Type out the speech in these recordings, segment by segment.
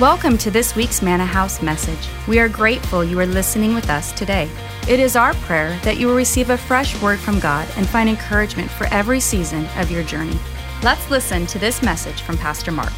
Welcome to this week's Manna House message. We are grateful you are listening with us today. It is our prayer that you will receive a fresh word from God and find encouragement for every season of your journey. Let's listen to this message from Pastor Marc.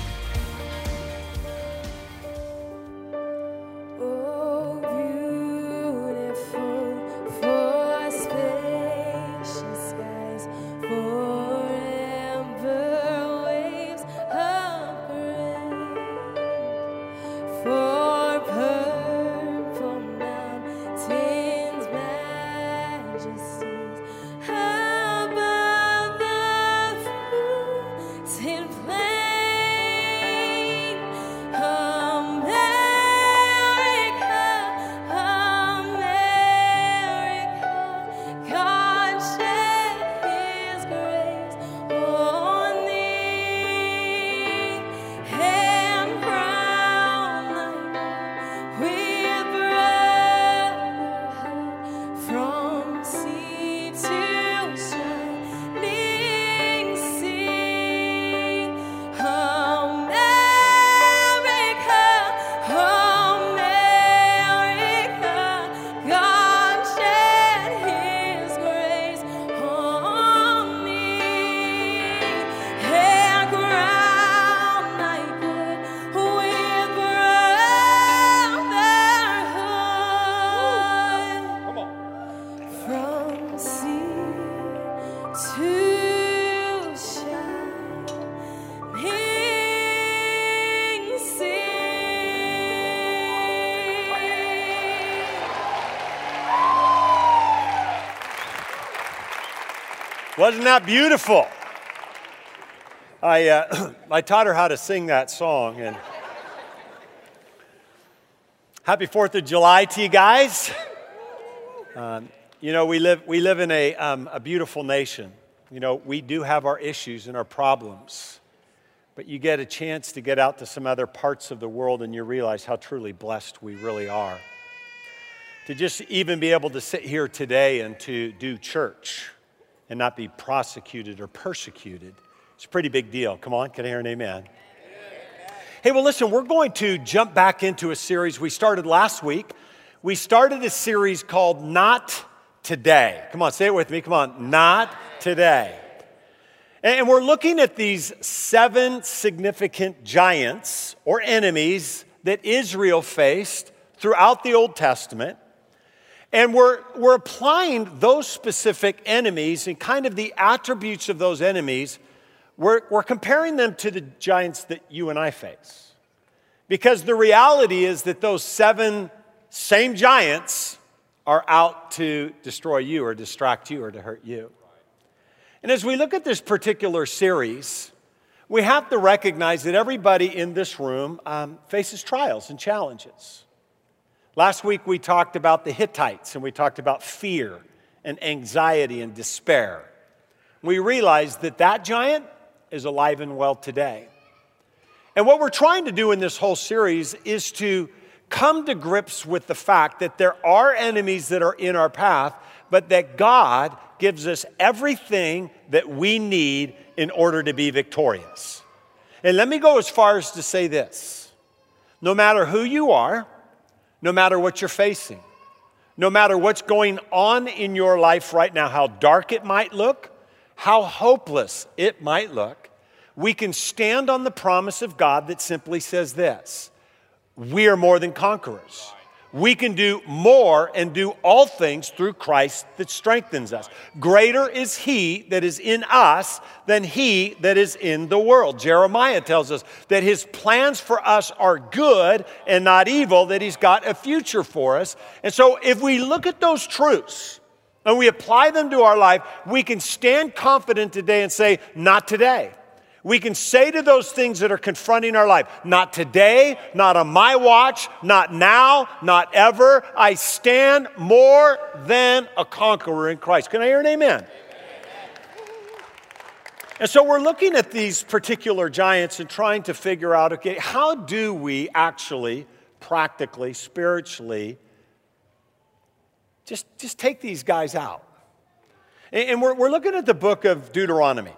Wasn't that beautiful? I, uh, I taught her how to sing that song. And happy 4th of July to you guys. Um, you know, we live, we live in a, um, a beautiful nation. You know, we do have our issues and our problems. But you get a chance to get out to some other parts of the world and you realize how truly blessed we really are. To just even be able to sit here today and to do church and not be prosecuted or persecuted. It's a pretty big deal. Come on, can I hear an amen? Hey, well, listen, we're going to jump back into a series we started last week. We started a series called Not Today. Come on, say it with me. Come on, Not Today. And we're looking at these seven significant giants or enemies that Israel faced throughout the Old Testament. And we're, we're applying those specific enemies and kind of the attributes of those enemies, we're, we're comparing them to the giants that you and I face. Because the reality is that those seven same giants are out to destroy you or distract you or to hurt you. And as we look at this particular series, we have to recognize that everybody in this room um, faces trials and challenges. Last week we talked about the Hittites and we talked about fear and anxiety and despair. We realized that that giant is alive and well today. And what we're trying to do in this whole series is to come to grips with the fact that there are enemies that are in our path, but that God gives us everything that we need in order to be victorious. And let me go as far as to say this no matter who you are, no matter what you're facing, no matter what's going on in your life right now, how dark it might look, how hopeless it might look, we can stand on the promise of God that simply says this we are more than conquerors. We can do more and do all things through Christ that strengthens us. Greater is He that is in us than He that is in the world. Jeremiah tells us that His plans for us are good and not evil, that He's got a future for us. And so, if we look at those truths and we apply them to our life, we can stand confident today and say, Not today. We can say to those things that are confronting our life, not today, not on my watch, not now, not ever. I stand more than a conqueror in Christ. Can I hear an amen? And so we're looking at these particular giants and trying to figure out okay, how do we actually, practically, spiritually, just, just take these guys out? And, and we're, we're looking at the book of Deuteronomy.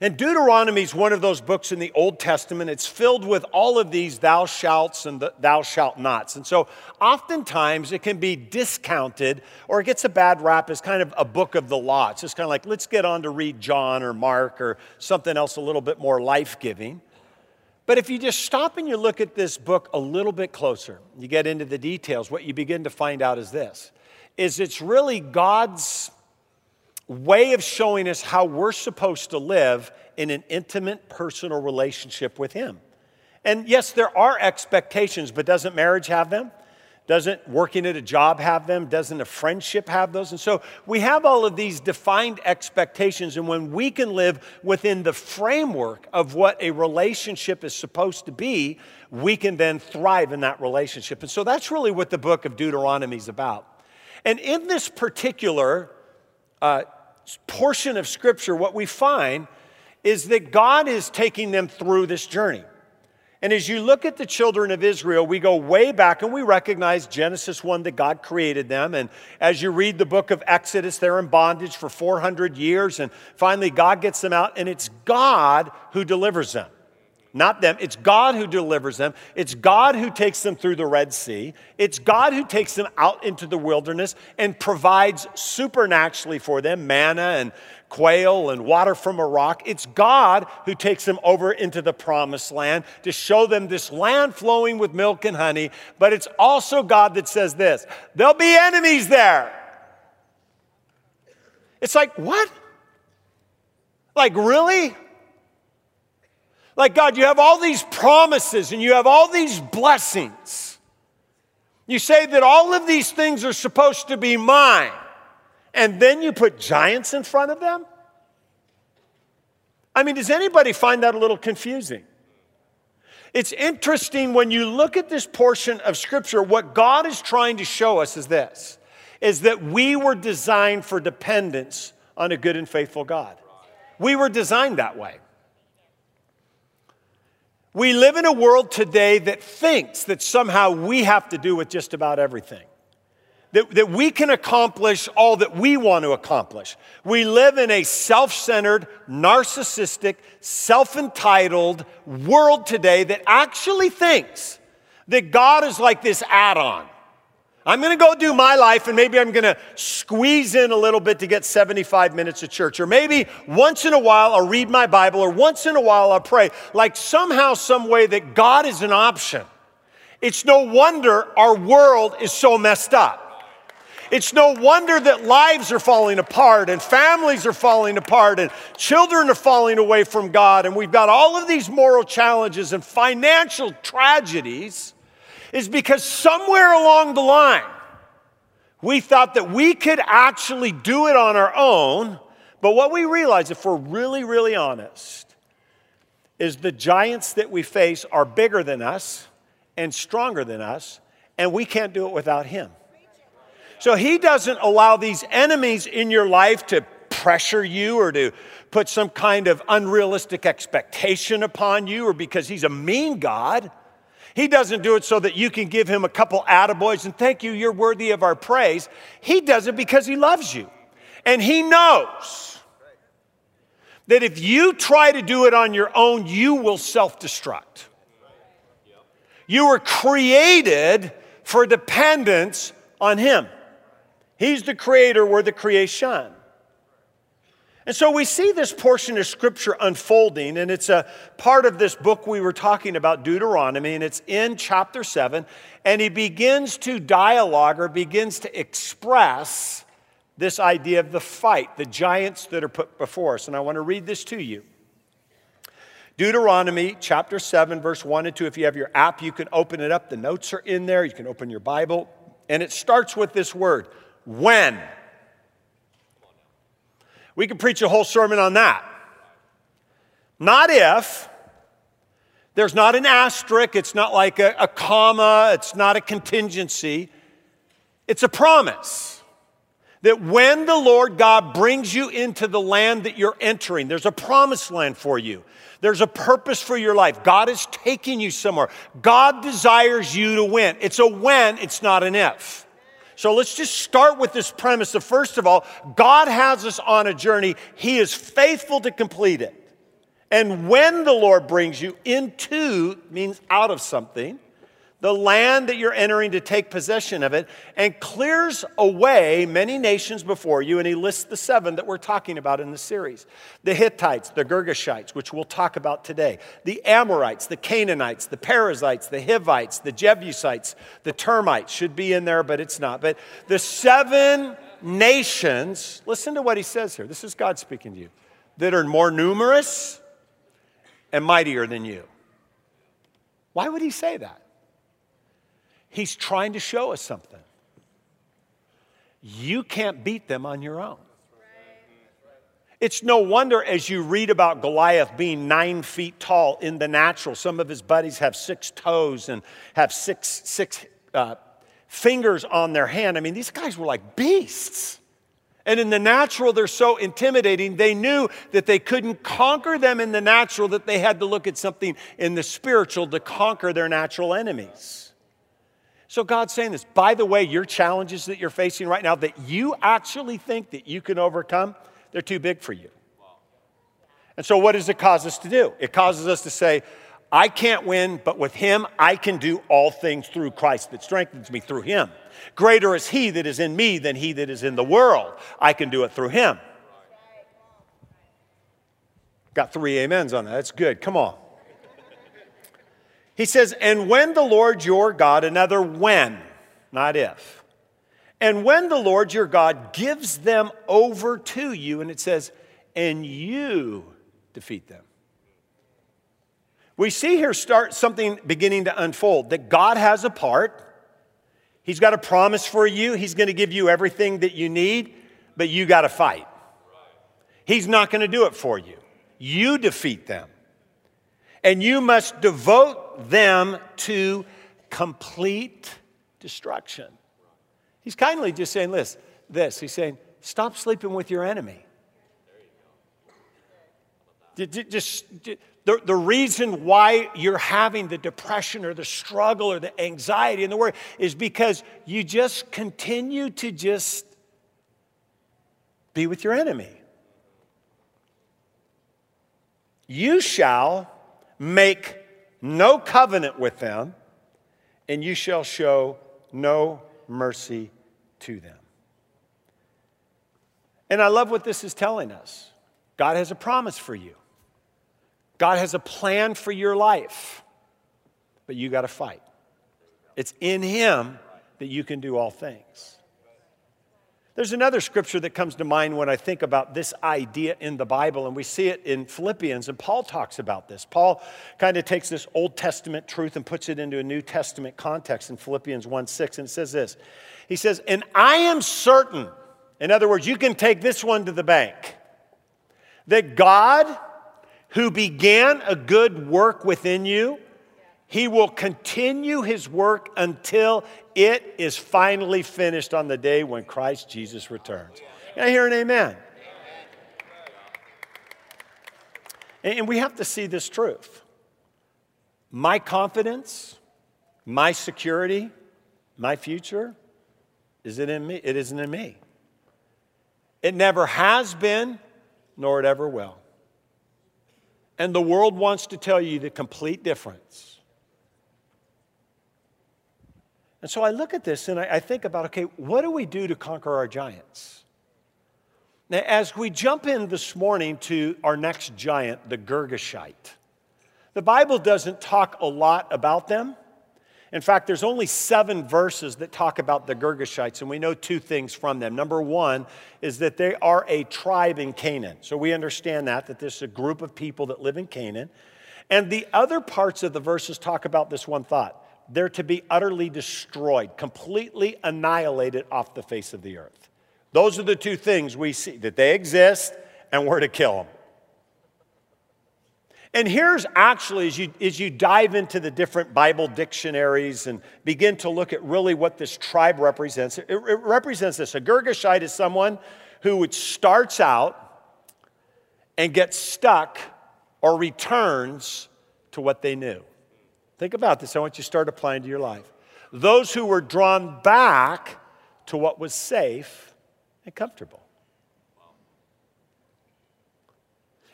And Deuteronomy is one of those books in the Old Testament. It's filled with all of these thou shalts and thou shalt nots. And so oftentimes it can be discounted or it gets a bad rap as kind of a book of the law. It's just kind of like, let's get on to read John or Mark or something else a little bit more life giving. But if you just stop and you look at this book a little bit closer, you get into the details, what you begin to find out is this is it's really God's way of showing us how we're supposed to live in an intimate personal relationship with Him. And yes, there are expectations, but doesn't marriage have them? Doesn't working at a job have them? Doesn't a friendship have those? And so we have all of these defined expectations. And when we can live within the framework of what a relationship is supposed to be, we can then thrive in that relationship. And so that's really what the book of Deuteronomy is about. And in this particular uh, portion of Scripture, what we find is that God is taking them through this journey. And as you look at the children of Israel, we go way back and we recognize Genesis 1 that God created them. And as you read the book of Exodus, they're in bondage for 400 years. And finally, God gets them out, and it's God who delivers them. Not them. It's God who delivers them. It's God who takes them through the Red Sea. It's God who takes them out into the wilderness and provides supernaturally for them manna and quail and water from a rock. It's God who takes them over into the promised land to show them this land flowing with milk and honey. But it's also God that says this there'll be enemies there. It's like, what? Like, really? Like, God, you have all these promises and you have all these blessings. You say that all of these things are supposed to be mine, and then you put giants in front of them? I mean, does anybody find that a little confusing? It's interesting when you look at this portion of Scripture, what God is trying to show us is this is that we were designed for dependence on a good and faithful God. We were designed that way. We live in a world today that thinks that somehow we have to do with just about everything. That, that we can accomplish all that we want to accomplish. We live in a self centered, narcissistic, self entitled world today that actually thinks that God is like this add on. I'm going to go do my life and maybe I'm going to squeeze in a little bit to get 75 minutes of church. Or maybe once in a while I'll read my Bible or once in a while I'll pray. Like somehow, some way that God is an option. It's no wonder our world is so messed up. It's no wonder that lives are falling apart and families are falling apart and children are falling away from God. And we've got all of these moral challenges and financial tragedies is because somewhere along the line, we thought that we could actually do it on our own. But what we realize, if we're really, really honest, is the giants that we face are bigger than us and stronger than us, and we can't do it without Him. So He doesn't allow these enemies in your life to pressure you or to put some kind of unrealistic expectation upon you or because He's a mean God. He doesn't do it so that you can give him a couple attaboys and thank you, you're worthy of our praise. He does it because he loves you. And he knows that if you try to do it on your own, you will self destruct. You were created for dependence on him. He's the creator, we're the creation. And so we see this portion of scripture unfolding, and it's a part of this book we were talking about, Deuteronomy, and it's in chapter 7. And he begins to dialogue or begins to express this idea of the fight, the giants that are put before us. And I want to read this to you. Deuteronomy chapter 7, verse 1 and 2. If you have your app, you can open it up. The notes are in there. You can open your Bible. And it starts with this word when. We could preach a whole sermon on that. Not if. There's not an asterisk, it's not like a, a comma, it's not a contingency. It's a promise that when the Lord God brings you into the land that you're entering, there's a promised land for you. There's a purpose for your life. God is taking you somewhere. God desires you to win. It's a when, it's not an if. So let's just start with this premise of first of all, God has us on a journey. He is faithful to complete it. And when the Lord brings you into, means out of something, the land that you're entering to take possession of it, and clears away many nations before you. And he lists the seven that we're talking about in the series the Hittites, the Girgashites, which we'll talk about today, the Amorites, the Canaanites, the Perizzites, the Hivites, the Jebusites, the termites should be in there, but it's not. But the seven nations, listen to what he says here. This is God speaking to you, that are more numerous and mightier than you. Why would he say that? He's trying to show us something. You can't beat them on your own. It's no wonder as you read about Goliath being nine feet tall in the natural, some of his buddies have six toes and have six, six uh, fingers on their hand. I mean, these guys were like beasts. And in the natural, they're so intimidating. They knew that they couldn't conquer them in the natural, that they had to look at something in the spiritual to conquer their natural enemies. So God's saying this. By the way, your challenges that you're facing right now that you actually think that you can overcome, they're too big for you. And so what does it cause us to do? It causes us to say, I can't win, but with him I can do all things through Christ that strengthens me through him. Greater is he that is in me than he that is in the world. I can do it through him. Got three amens on that. That's good. Come on. He says, And when the Lord your God, another when, not if, and when the Lord your God gives them over to you, and it says, and you defeat them. We see here start something beginning to unfold that God has a part. He's got a promise for you. He's going to give you everything that you need, but you got to fight. He's not going to do it for you. You defeat them. And you must devote them to complete destruction. He's kindly just saying this, this. He's saying, stop sleeping with your enemy. Just, the, the reason why you're having the depression or the struggle or the anxiety and the worry is because you just continue to just be with your enemy. You shall make no covenant with them, and you shall show no mercy to them. And I love what this is telling us. God has a promise for you. God has a plan for your life, but you got to fight. It's in Him that you can do all things. There's another scripture that comes to mind when I think about this idea in the Bible, and we see it in Philippians, and Paul talks about this. Paul kind of takes this Old Testament truth and puts it into a New Testament context in Philippians 1 6, and it says this He says, And I am certain, in other words, you can take this one to the bank, that God who began a good work within you, he will continue his work until it is finally finished on the day when Christ Jesus returns. Can I hear an amen? And we have to see this truth. My confidence, my security, my future, is it in me? It isn't in me. It never has been, nor it ever will. And the world wants to tell you the complete difference. And so I look at this and I, I think about okay, what do we do to conquer our giants? Now, as we jump in this morning to our next giant, the Girgashite, the Bible doesn't talk a lot about them. In fact, there's only seven verses that talk about the Girgashites, and we know two things from them. Number one is that they are a tribe in Canaan. So we understand that, that this is a group of people that live in Canaan. And the other parts of the verses talk about this one thought they're to be utterly destroyed, completely annihilated off the face of the earth. Those are the two things we see that they exist and we're to kill them. And here's actually, as you, as you dive into the different Bible dictionaries and begin to look at really what this tribe represents, it, it represents this. A Girgashite is someone who would starts out and gets stuck or returns to what they knew. Think about this. I want you to start applying to your life. Those who were drawn back to what was safe and comfortable.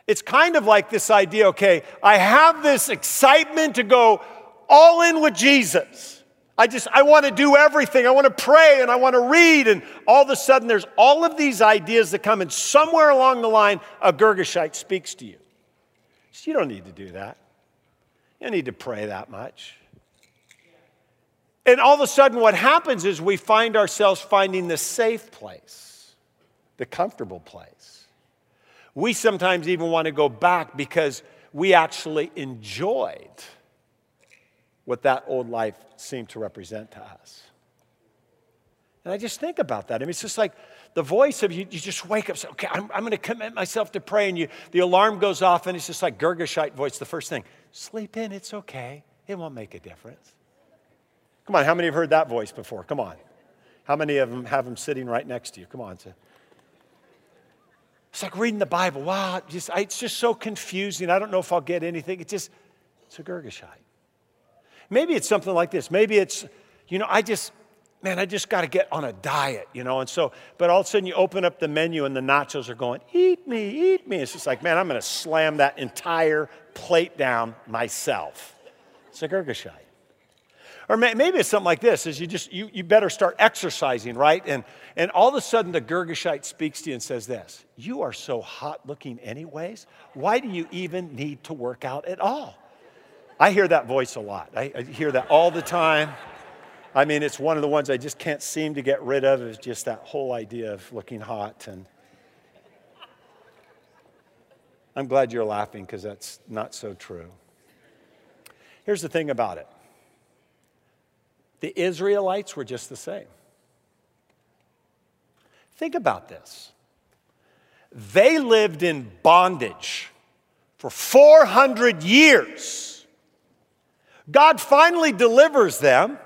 It's kind of like this idea okay, I have this excitement to go all in with Jesus. I just, I want to do everything. I want to pray and I want to read. And all of a sudden, there's all of these ideas that come, and somewhere along the line, a Girgashite speaks to you. So you don't need to do that. You need to pray that much. And all of a sudden, what happens is we find ourselves finding the safe place, the comfortable place. We sometimes even want to go back because we actually enjoyed what that old life seemed to represent to us. And I just think about that. I mean, it's just like the voice of you, you just wake up, say, okay, I'm, I'm going to commit myself to pray. And you, the alarm goes off, and it's just like Girgashite voice, the first thing sleep in, it's okay. It won't make a difference. Come on, how many have heard that voice before? Come on. How many of them have them sitting right next to you? Come on. It's like reading the Bible. Wow, just, it's just so confusing. I don't know if I'll get anything. It's just, it's a Girgashite. Maybe it's something like this. Maybe it's, you know, I just, man, I just got to get on a diet, you know. And so, but all of a sudden you open up the menu and the nachos are going, eat me, eat me. It's just like, man, I'm going to slam that entire plate down myself. It's a. Or maybe it's something like this, is you just, you, you better start exercising, right? And, and all of a sudden the Girgashite speaks to you and says this, you are so hot looking anyways. Why do you even need to work out at all? I hear that voice a lot. I, I hear that all the time. I mean, it's one of the ones I just can't seem to get rid of is just that whole idea of looking hot. And I'm glad you're laughing because that's not so true. Here's the thing about it the Israelites were just the same. Think about this. They lived in bondage for 400 years. God finally delivers them,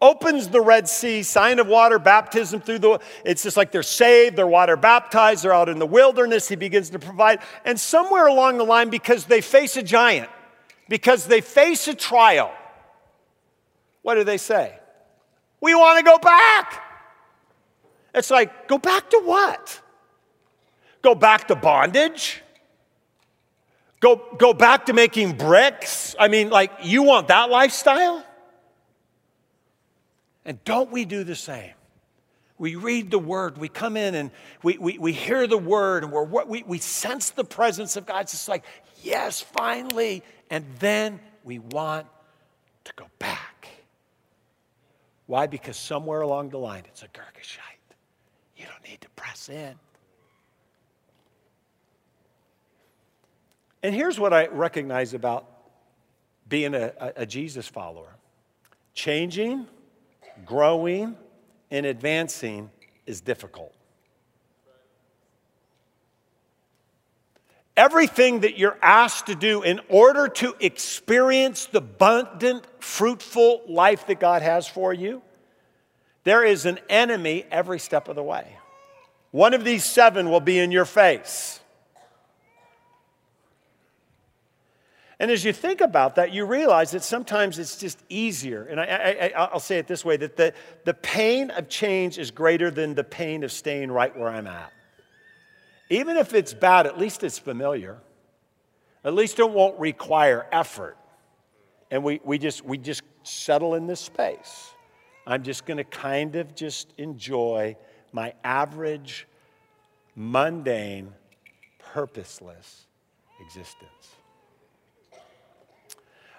opens the Red Sea, sign of water, baptism through the, it's just like they're saved, they're water baptized, they're out in the wilderness, He begins to provide. And somewhere along the line, because they face a giant, because they face a trial, what do they say? We want to go back. It's like, go back to what? Go back to bondage? Go, go back to making bricks? I mean, like, you want that lifestyle? And don't we do the same? We read the word, we come in and we, we, we hear the word, and we're, we, we sense the presence of God. It's just like, yes, finally. And then we want to go back. Why? Because somewhere along the line, it's a Girgashite. You don't need to press in. And here's what I recognize about being a, a, a Jesus follower changing, growing, and advancing is difficult. Everything that you're asked to do in order to experience the abundant, fruitful life that God has for you, there is an enemy every step of the way. One of these seven will be in your face. And as you think about that, you realize that sometimes it's just easier. And I, will say it this way that the, the pain of change is greater than the pain of staying right where I'm at. Even if it's bad, at least it's familiar. At least it won't require effort. And we, we, just, we just settle in this space. I'm just going to kind of just enjoy my average, mundane, purposeless existence.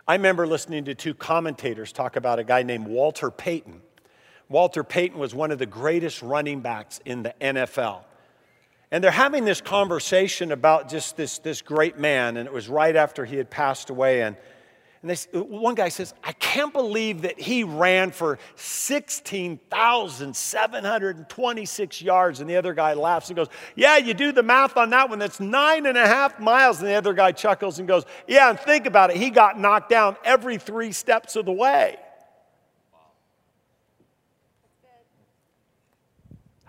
I remember listening to two commentators talk about a guy named Walter Payton. Walter Payton was one of the greatest running backs in the NFL. And they're having this conversation about just this, this great man, and it was right after he had passed away. And, and they, uh, one guy says, I can't believe that he ran for 16,726 yards. And the other guy laughs and goes, Yeah, you do the math on that one, that's nine and a half miles. And the other guy chuckles and goes, Yeah, and think about it, he got knocked down every three steps of the way.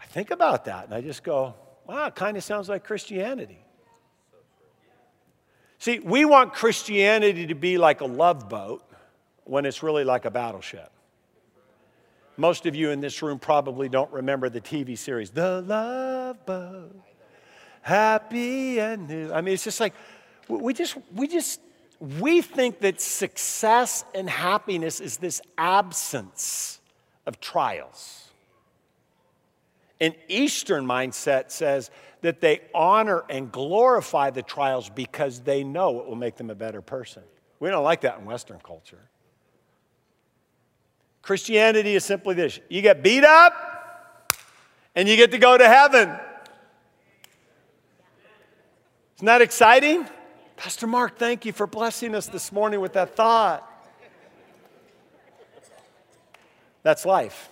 I think about that, and I just go, wow, it kind of sounds like Christianity. See, we want Christianity to be like a love boat when it's really like a battleship. Most of you in this room probably don't remember the TV series, The Love Boat. happy and new. I mean, it's just like, we just, we just, we think that success and happiness is this absence of trials. An Eastern mindset says that they honor and glorify the trials because they know it will make them a better person. We don't like that in Western culture. Christianity is simply this you get beat up and you get to go to heaven. Isn't that exciting? Pastor Marc, thank you for blessing us this morning with that thought. That's life.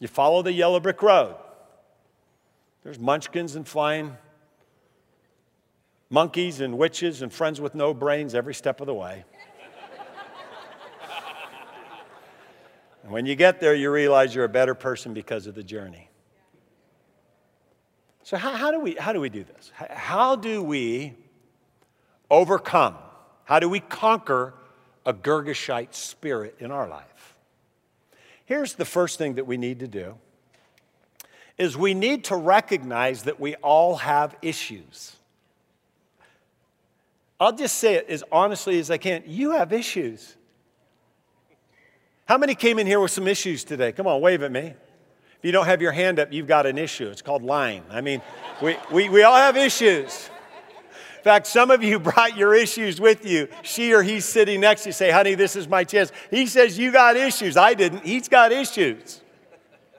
You follow the yellow brick road. There's munchkins and flying monkeys and witches and friends with no brains every step of the way. and when you get there, you realize you're a better person because of the journey. So, how, how, do, we, how do we do this? How do we overcome? How do we conquer a Girgashite spirit in our life? Here's the first thing that we need to do is we need to recognize that we all have issues. I'll just say it as honestly as I can. You have issues. How many came in here with some issues today? Come on, wave at me. If you don't have your hand up, you've got an issue. It's called lying. I mean, we, we, we all have issues. In fact, some of you brought your issues with you. She or he's sitting next to you, say, honey, this is my chance. He says, You got issues. I didn't. He's got issues.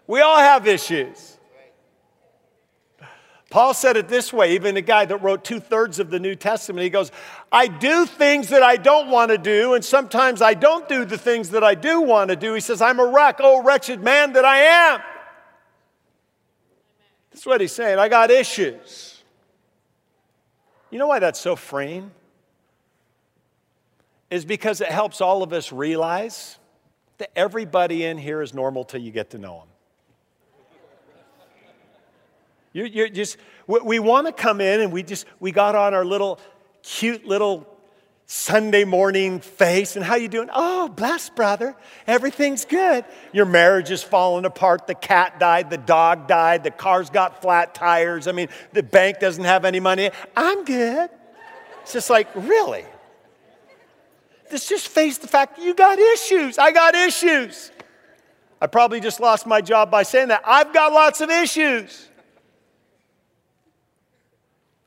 We all have issues. Paul said it this way, even the guy that wrote two thirds of the New Testament. He goes, I do things that I don't want to do, and sometimes I don't do the things that I do want to do. He says, I'm a wreck, oh, wretched man that I am. That's what he's saying. I got issues. You know why that's so freeing? Is because it helps all of us realize that everybody in here is normal till you get to know them. You're, you're just, we, we want to come in and we just, we got on our little cute little Sunday morning face and how you doing? Oh, blessed brother. Everything's good. Your marriage is falling apart. The cat died, the dog died, the car's got flat tires. I mean, the bank doesn't have any money. I'm good. It's just like, really? Let's just face the fact you got issues. I got issues. I probably just lost my job by saying that. I've got lots of issues.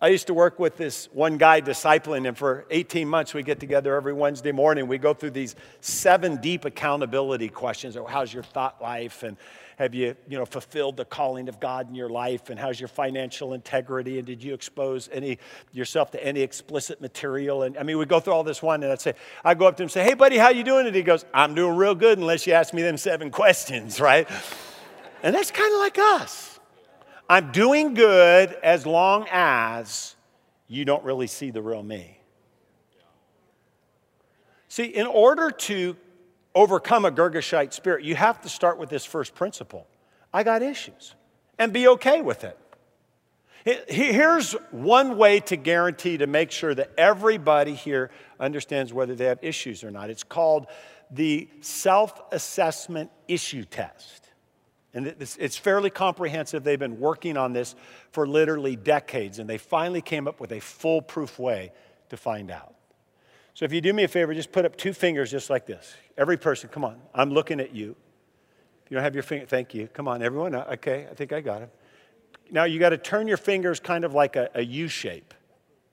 I used to work with this one guy discipling him for 18 months. We get together every Wednesday morning. We go through these seven deep accountability questions. Oh, how's your thought life? And have you, you know, fulfilled the calling of God in your life? And how's your financial integrity? And did you expose any yourself to any explicit material? And I mean, we go through all this one, and I'd say, I go up to him and say, Hey, buddy, how you doing? And he goes, I'm doing real good unless you ask me them seven questions, right? And that's kind of like us. I'm doing good as long as you don't really see the real me. See, in order to overcome a Girgashite spirit, you have to start with this first principle I got issues, and be okay with it. Here's one way to guarantee to make sure that everybody here understands whether they have issues or not. It's called the self assessment issue test. And it's fairly comprehensive. They've been working on this for literally decades, and they finally came up with a foolproof way to find out. So if you do me a favor, just put up two fingers just like this. Every person, come on. I'm looking at you. If you don't have your finger, thank you. Come on, everyone. Uh, okay, I think I got it. Now you got to turn your fingers kind of like a, a U shape,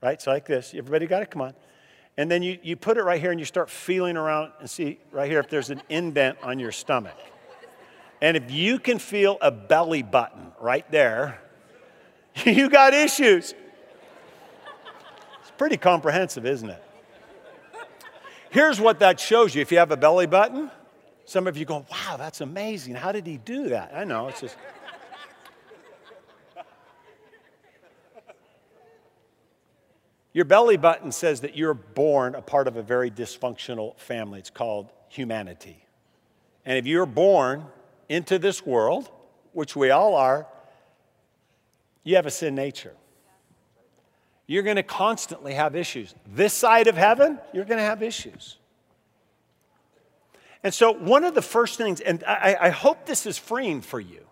right? So like this. Everybody got it? Come on. And then you, you put it right here and you start feeling around and see right here if there's an indent on your stomach. And if you can feel a belly button right there, you got issues. It's pretty comprehensive, isn't it? Here's what that shows you if you have a belly button. Some of you go, wow, that's amazing. How did he do that? I know, it's just. Your belly button says that you're born a part of a very dysfunctional family. It's called humanity. And if you're born into this world, which we all are, you have a sin nature. You're going to constantly have issues. This side of heaven, you're going to have issues. And so, one of the first things, and I, I, hope this is freeing for you,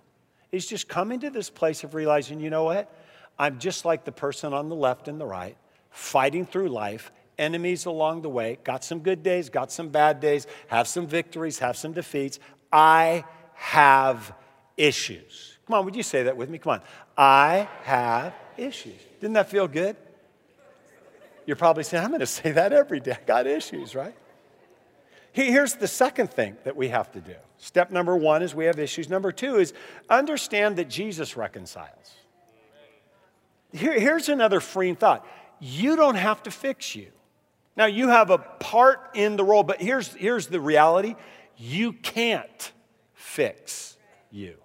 is just coming to this place of realizing, you know what? I'm just like the person on the left and the right, fighting through life, enemies along the way, got some good days, got some bad days, have some victories, have some defeats. I have issues. Come on, would you say that with me? Come on. I have issues. Didn't that feel good? You're probably saying, I'm going to say that every day. I got issues, right? Here's the second thing that we have to do. Step number one is we have issues. Number two is understand that Jesus reconciles. Here, here's another freeing thought you don't have to fix you. Now, you have a part in the role, but here's, here's the reality you can't fix you.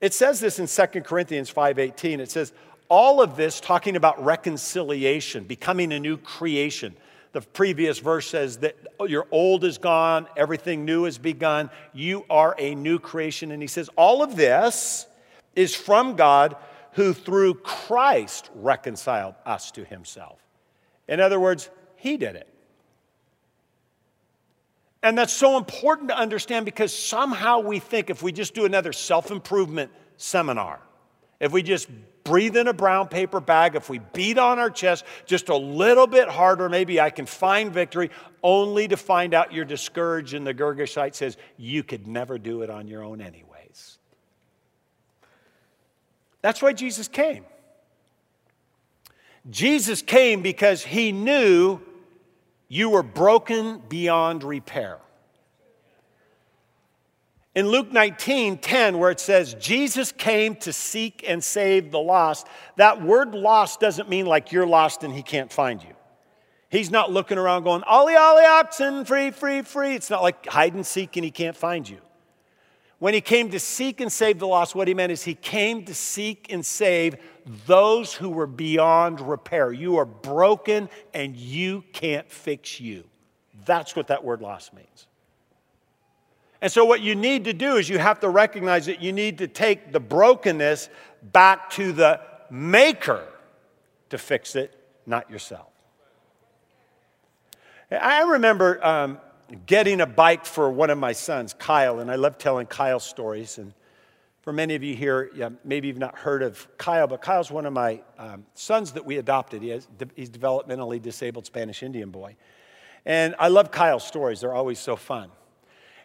It says this in 2 Corinthians 5:18. It says, all of this talking about reconciliation, becoming a new creation. The previous verse says that oh, your old is gone, everything new has begun. You are a new creation. And he says, all of this is from God who through Christ reconciled us to himself. In other words, he did it. And that's so important to understand because somehow we think if we just do another self improvement seminar, if we just breathe in a brown paper bag, if we beat on our chest just a little bit harder, maybe I can find victory, only to find out you're discouraged. And the Girgashite says, You could never do it on your own, anyways. That's why Jesus came. Jesus came because he knew you were broken beyond repair. In Luke 19, 10, where it says, Jesus came to seek and save the lost, that word lost doesn't mean like you're lost and he can't find you. He's not looking around going, Ollie, Ollie, oxen, free, free, free. It's not like hide and seek and he can't find you. When he came to seek and save the lost, what he meant is he came to seek and save those who were beyond repair. You are broken and you can't fix you. That's what that word loss means. And so, what you need to do is you have to recognize that you need to take the brokenness back to the maker to fix it, not yourself. I remember um, getting a bike for one of my sons, Kyle, and I love telling Kyle stories. And for many of you here, yeah, maybe you've not heard of Kyle, but Kyle's one of my um, sons that we adopted. He has, he's developmentally disabled Spanish Indian boy. And I love Kyle's stories, they're always so fun.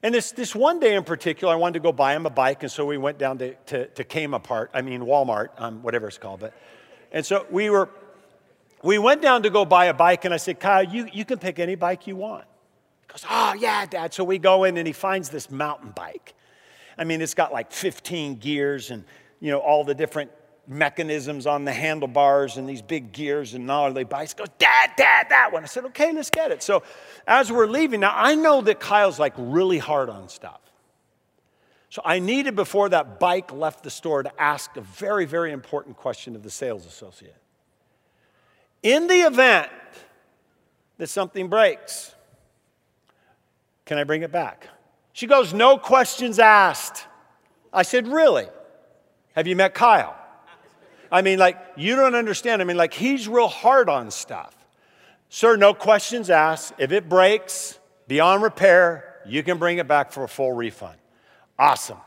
And this, this one day in particular, I wanted to go buy him a bike, and so we went down to, to, to Kmart, I mean Walmart, um, whatever it's called. But, and so we were, we went down to go buy a bike, and I said, Kyle, you, you can pick any bike you want. He goes, oh, yeah, Dad. So we go in, and he finds this mountain bike. I mean, it's got like 15 gears and, you know, all the different mechanisms on the handlebars and these big gears and gnarly bikes. He goes, Dad, Dad, that one. I said, okay, let's get it. So as we're leaving, now I know that Kyle's like really hard on stuff. So I needed before that bike left the store to ask a very, very important question of the sales associate. In the event that something breaks, can I bring it back? She goes, no questions asked. I said, really? Have you met Kyle? I mean, like, you don't understand. I mean, like, he's real hard on stuff. Sir, no questions asked. If it breaks beyond repair, you can bring it back for a full refund. Awesome.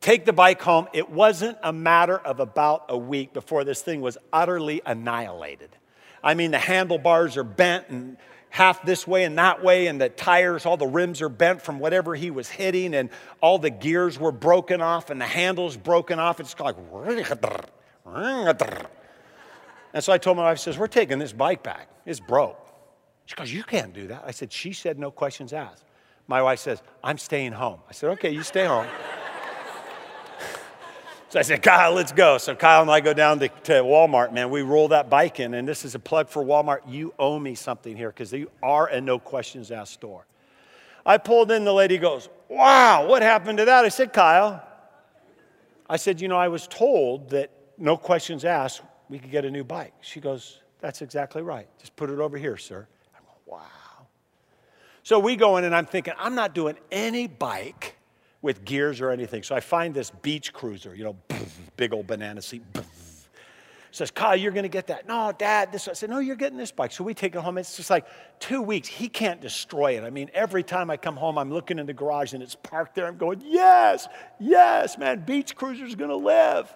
Take the bike home. It wasn't a matter of about a week before this thing was utterly annihilated. I mean, the handlebars are bent and half this way and that way, and the tires, all the rims are bent from whatever he was hitting, and all the gears were broken off, and the handles broken off. It's like, and so I told my wife, says, we're taking this bike back. It's broke. She goes, you can't do that. I said, she said no questions asked. My wife says, I'm staying home. I said, okay, you stay home. So I said, Kyle, let's go. So Kyle and I go down to, to Walmart, man. We roll that bike in, and this is a plug for Walmart. You owe me something here because you are a no questions asked store. I pulled in, the lady goes, Wow, what happened to that? I said, Kyle. I said, You know, I was told that no questions asked, we could get a new bike. She goes, That's exactly right. Just put it over here, sir. I go, Wow. So we go in, and I'm thinking, I'm not doing any bike with gears or anything. So I find this beach cruiser, you know, big old banana seat. Says, Kyle, you're going to get that. No, Dad, this. I said, No, you're getting this bike. So we take it home. It's just like two weeks. He can't destroy it. I mean, every time I come home, I'm looking in the garage and it's parked there. I'm going, Yes, yes, man, Beach Cruiser's going to live.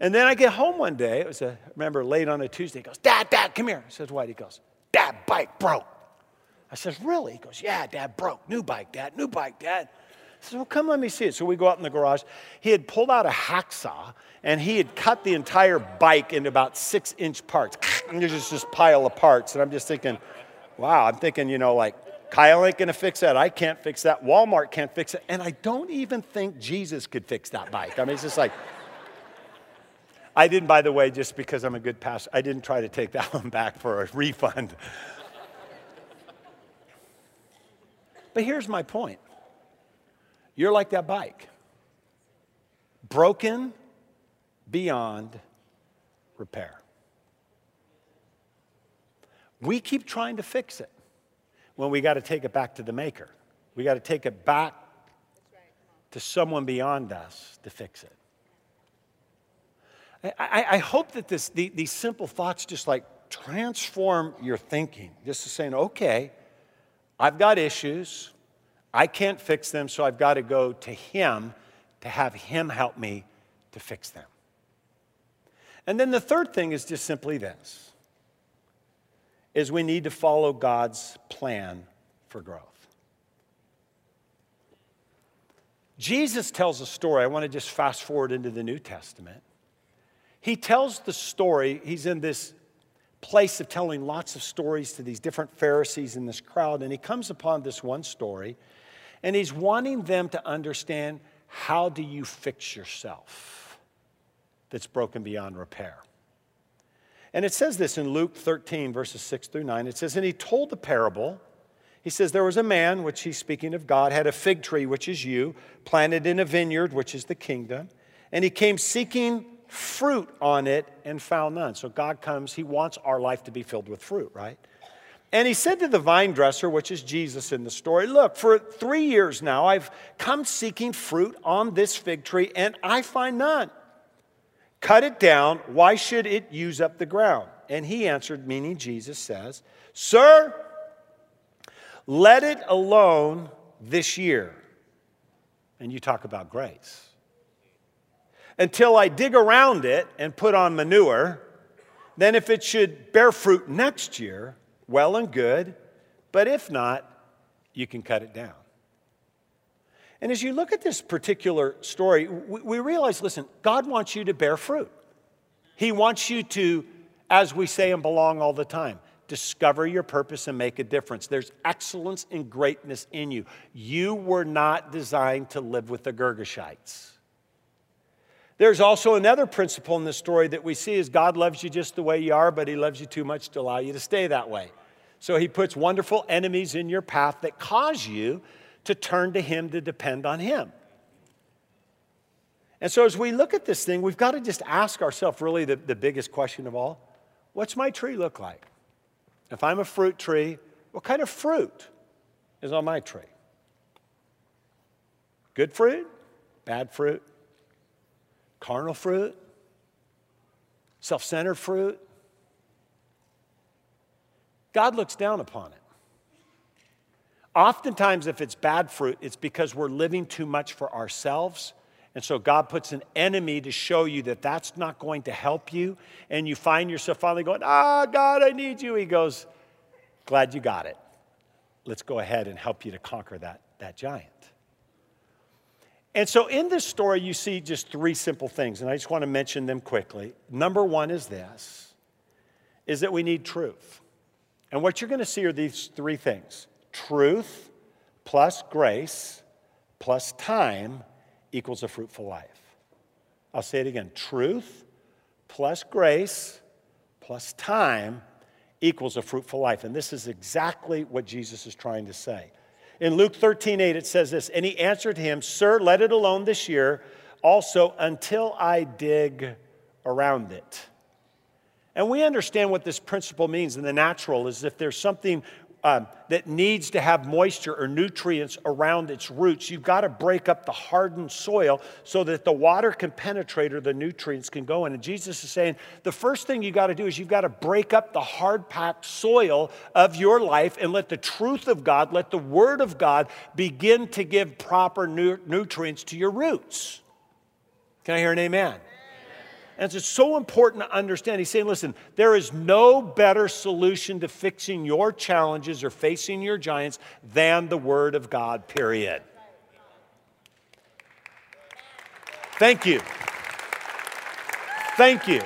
And then I get home one day, it was a, remember late on a Tuesday, he goes, Dad, Dad, come here. I says, what? He goes, Dad, bike broke. I says, really? He goes, yeah, Dad, broke. New bike, Dad, new bike, Dad. Said, well, come let me see it. So we go out in the garage. He had pulled out a hacksaw and he had cut the entire bike into about six inch parts. And there's just this pile of parts. And I'm just thinking, wow, I'm thinking, you know, like, Kyle ain't gonna fix that. I can't fix that. Walmart can't fix it. And I don't even think Jesus could fix that bike. I mean, it's just like, I didn't, by the way, just because I'm a good pastor, I didn't try to take that one back for a refund. But here's my point you're like that bike, broken beyond repair. We keep trying to fix it when we got to take it back to the maker. We got to take it back to someone beyond us to fix it. I, I hope that this, the, these simple thoughts just like transform your thinking. Just saying, okay, I've got issues. I can't fix them, so I've got to go to Him to have Him help me to fix them. And then the third thing is just simply this is we need to follow God's plan for growth. Jesus tells a story. I want to just fast forward into the New Testament. He tells the story, he's in this place of telling lots of stories to these different Pharisees in this crowd, and he comes upon this one story, and he's wanting them to understand how do you fix yourself that's broken beyond repair. And it says this in Luke 13, verses 6 through 9. It says, And he told the parable. He says, There was a man, which he's speaking of God, had a fig tree, which is you, planted in a vineyard, which is the kingdom. And he came seeking fruit on it and found none. So God comes, he wants our life to be filled with fruit, right? And he said to the vine dresser, which is Jesus in the story, Look, for three years now, I've come seeking fruit on this fig tree, and I find none. Cut it down. Why should it use up the ground? And he answered, meaning Jesus says, Sir, let it alone this year. And you talk about grace. Until I dig around it and put on manure, then if it should bear fruit next year, well and good. But if not, you can cut it down. And as you look at this particular story, we, realize listen, God wants you to bear fruit. He wants you to, as we say and belong all the time, discover your purpose and make a difference. There's excellence and greatness in you. You were not designed to live with the Girgashites. There's also another principle in this story that we see is God loves you just the way you are, but He loves you too much to allow you to stay that way. So He puts wonderful enemies in your path that cause you to turn to Him to depend on Him. And so, as we look at this thing, we've got to just ask ourselves really the, the biggest question of all what's my tree look like? If I'm a fruit tree, what kind of fruit is on my tree? Good fruit? Bad fruit? Carnal fruit? Self centered fruit? God looks down upon it. Oftentimes, if it's bad fruit, it's because we're living too much for ourselves. And so God puts an enemy to show you that that's not going to help you. And you find yourself finally going, Ah, God, I need you. He goes, Glad you got it. Let's go ahead and help you to conquer that, that giant. And so in this story, you see just three simple things, and I just want to mention them quickly. Number one is this is that we need truth. And what you're going to see are these three things truth plus grace plus time equals a fruitful life. I'll say it again truth plus grace plus time equals a fruitful life. And this is exactly what Jesus is trying to say. In Luke 13, 8, it says this, and he answered him, Sir, let it alone this year, also until I dig around it. And we understand what this principle means in the natural is if there's something um, that needs to have moisture or nutrients around its roots, you've got to break up the hardened soil so that the water can penetrate or the nutrients can go in. And Jesus is saying the first thing you got to do is you've got to break up the hard packed soil of your life and let the truth of God, let the Word of God begin to give proper nu- nutrients to your roots. Can I hear an amen? And it's so important to understand. He's saying, listen, there is no better solution to fixing your challenges or facing your giants than the Word of God, period. Thank you. Thank you.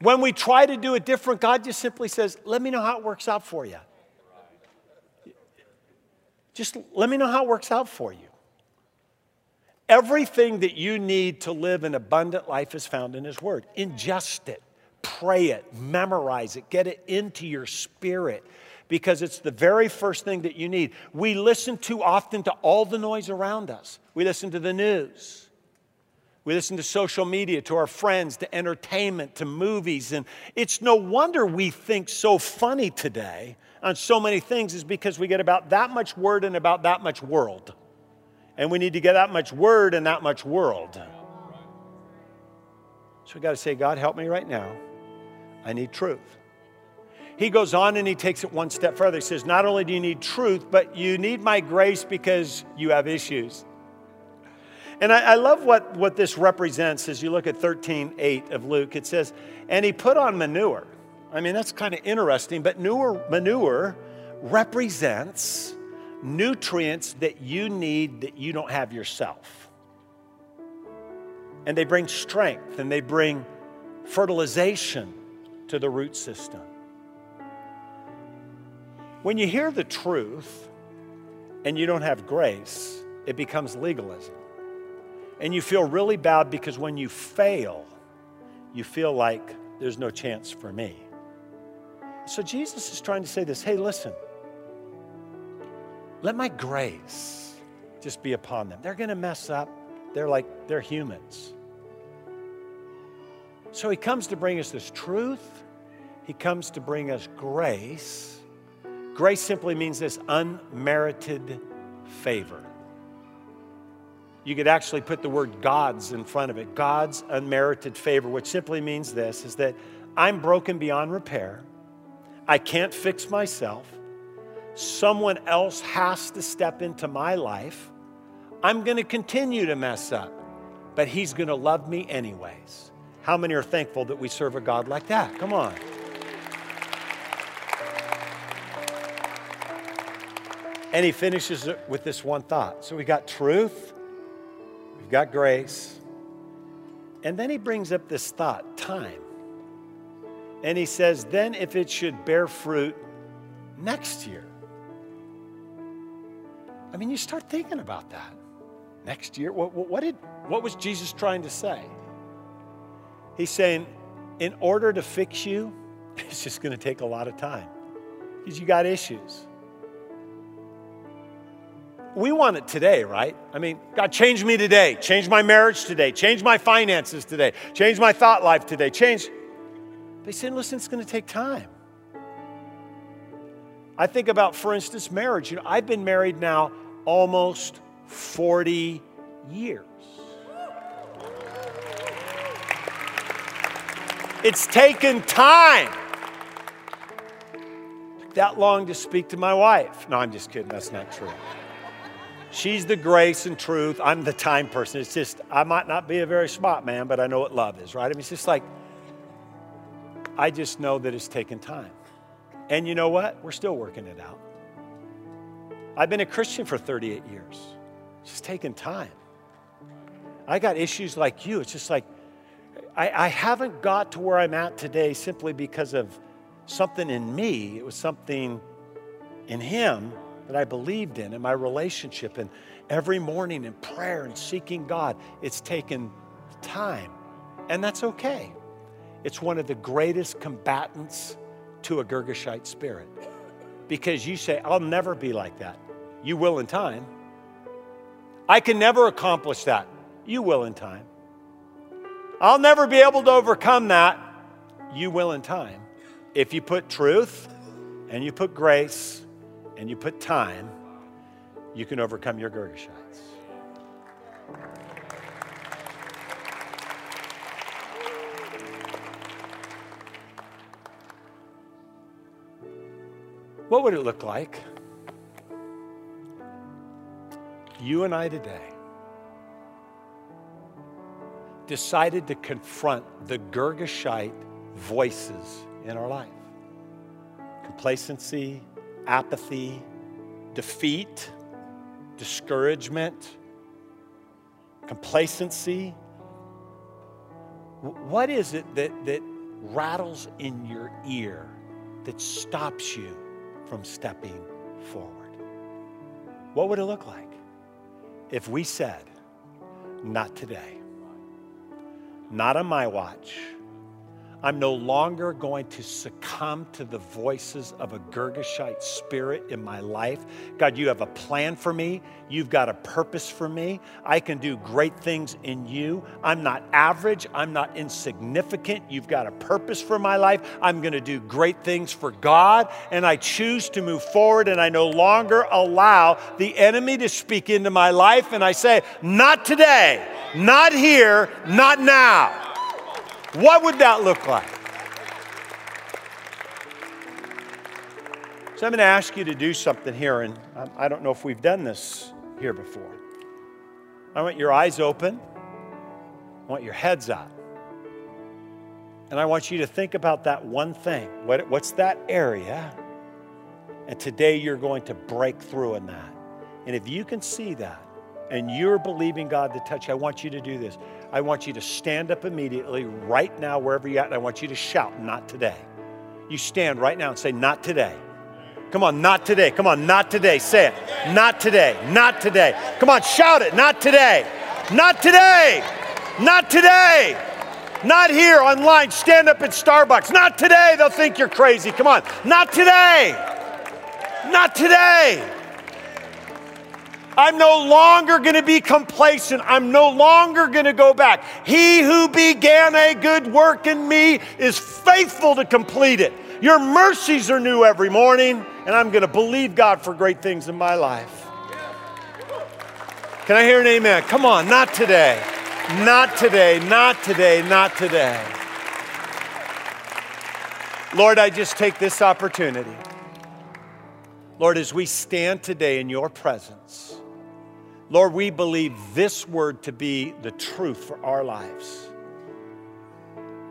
When we try to do it different, God just simply says, let me know how it works out for you. Just let me know how it works out for you. Everything that you need to live an abundant life is found in His Word. Ingest it, pray it, memorize it, get it into your spirit because it's the very first thing that you need. We listen too often to all the noise around us, we listen to the news. We listen to social media, to our friends, to entertainment, to movies. And it's no wonder we think so funny today on so many things, is because we get about that much word and about that much world. And we need to get that much word and that much world. So we got to say, God, help me right now. I need truth. He goes on and he takes it one step further. He says, Not only do you need truth, but you need my grace because you have issues. And I, I, love what, what this represents as you look at 13 8 of Luke. It says, And he put on manure. I mean, that's kind of interesting, but manure, manure represents nutrients that you need that you don't have yourself. And they bring strength and they bring fertilization to the root system. When you hear the truth and you don't have grace, it becomes legalism. And you feel really bad because when you fail, you feel like there's no chance for me. So Jesus is trying to say this hey, listen, let my grace just be upon them. They're going to mess up, they're like, they're humans. So he comes to bring us this truth, he comes to bring us grace. Grace simply means this unmerited favor you could actually put the word God's in front of it. God's unmerited favor, which simply means this is that I'm broken beyond repair. I can't fix myself. Someone else has to step into my life. I'm going to continue to mess up, but He's going to love me anyways. How many are thankful that we serve a God like that? Come on. And he finishes it with this one thought. So we got truth, We've got grace. And then he brings up this thought time. And he says, then if it should bear fruit next year. I mean, you start thinking about that. Next year, what, what, did, what was Jesus trying to say? He's saying, in order to fix you, it's just going to take a lot of time because you got issues we want it today, right? I mean, God, change me today, change my marriage today, change my finances today, change my thought life today, change. They said, listen, it's going to take time. I think about, for instance, marriage. You know, I've been married now almost 40 years. It's taken time. that long to speak to my wife. No, I'm just kidding. That's not true. She's the grace and truth. I'm the time person. It's just, I might not be a very smart man, but I know what love is, right? I mean, it's just like, I just know that it's taken time. And you know what? We're still working it out. I've been a Christian for 38 years. It's just taken time. I got issues like you. It's just like, I, I haven't got to where I'm at today simply because of something in me. It was something in Him that I believed in, in my relationship, and every morning in prayer and seeking God. It's taken time, and that's okay. It's one of the greatest combatants to a Girgashite spirit because you say, I'll never be like that. You will in time. I can never accomplish that. You will in time. I'll never be able to overcome that. You will in time. If you put truth and you put grace and you put time, you can overcome your Girgashites. What would it look like? You and I today decided to confront the Girgashite voices in our life complacency, apathy, defeat, discouragement, complacency. What is it that, that rattles in your ear that stops you from stepping forward? What would it look like if we said, not today, not on my watch? I'm no longer going to succumb to the voices of a Girgashite spirit in my life. God, you have a plan for me. You've got a purpose for me. I can do great things in you. I'm not average. I'm not insignificant. You've got a purpose for my life. I'm going to do great things for God. And I choose to move forward and I no longer allow the enemy to speak into my life. And I say, not today, not here, not now. What would that look like? So I'm going to ask you to do something here, and I- don't know if we've done this here before. I want your eyes open, I want your heads up, and I want you to think about that one thing. What, what's that area? And today you're going to break through in that. And if you can see that, and you're believing God to touch, I want you to do this. I want you to stand up immediately, right now, wherever you're at, and I want you to shout, Not today. You stand right now and say, Not today. Come on, not today. Come on, not today. Say it. Not today. Not today. Come on, shout it. Not today. Not today. Not today. Not here online. Stand up at Starbucks. Not today. They'll think you're crazy. Come on. Not today. Not today. I'm no longer going to be complacent. I'm no longer going to go back. He who began a good work in me is faithful to complete it. Your mercies are new every morning, and I'm going to believe God for great things in my life. Can I hear an amen? Come on, not today. Not today, not today, not today. Lord, I just take this opportunity. Lord, as we stand today in your presence, Lord, we believe this word to be the truth for our lives.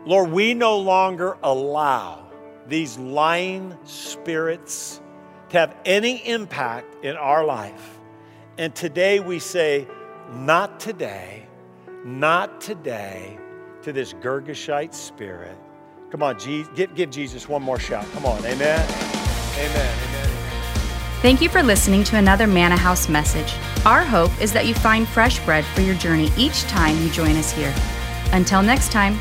Lord, we no longer allow these lying spirits to have any impact in our life. And today we say, not today, not today, to this Girgashite spirit. Come on, give, give Jesus one more shout. Come on, amen. Amen. Amen. Thank you for listening to another Manna House message. Our hope is that you find fresh bread for your journey each time you join us here. Until next time,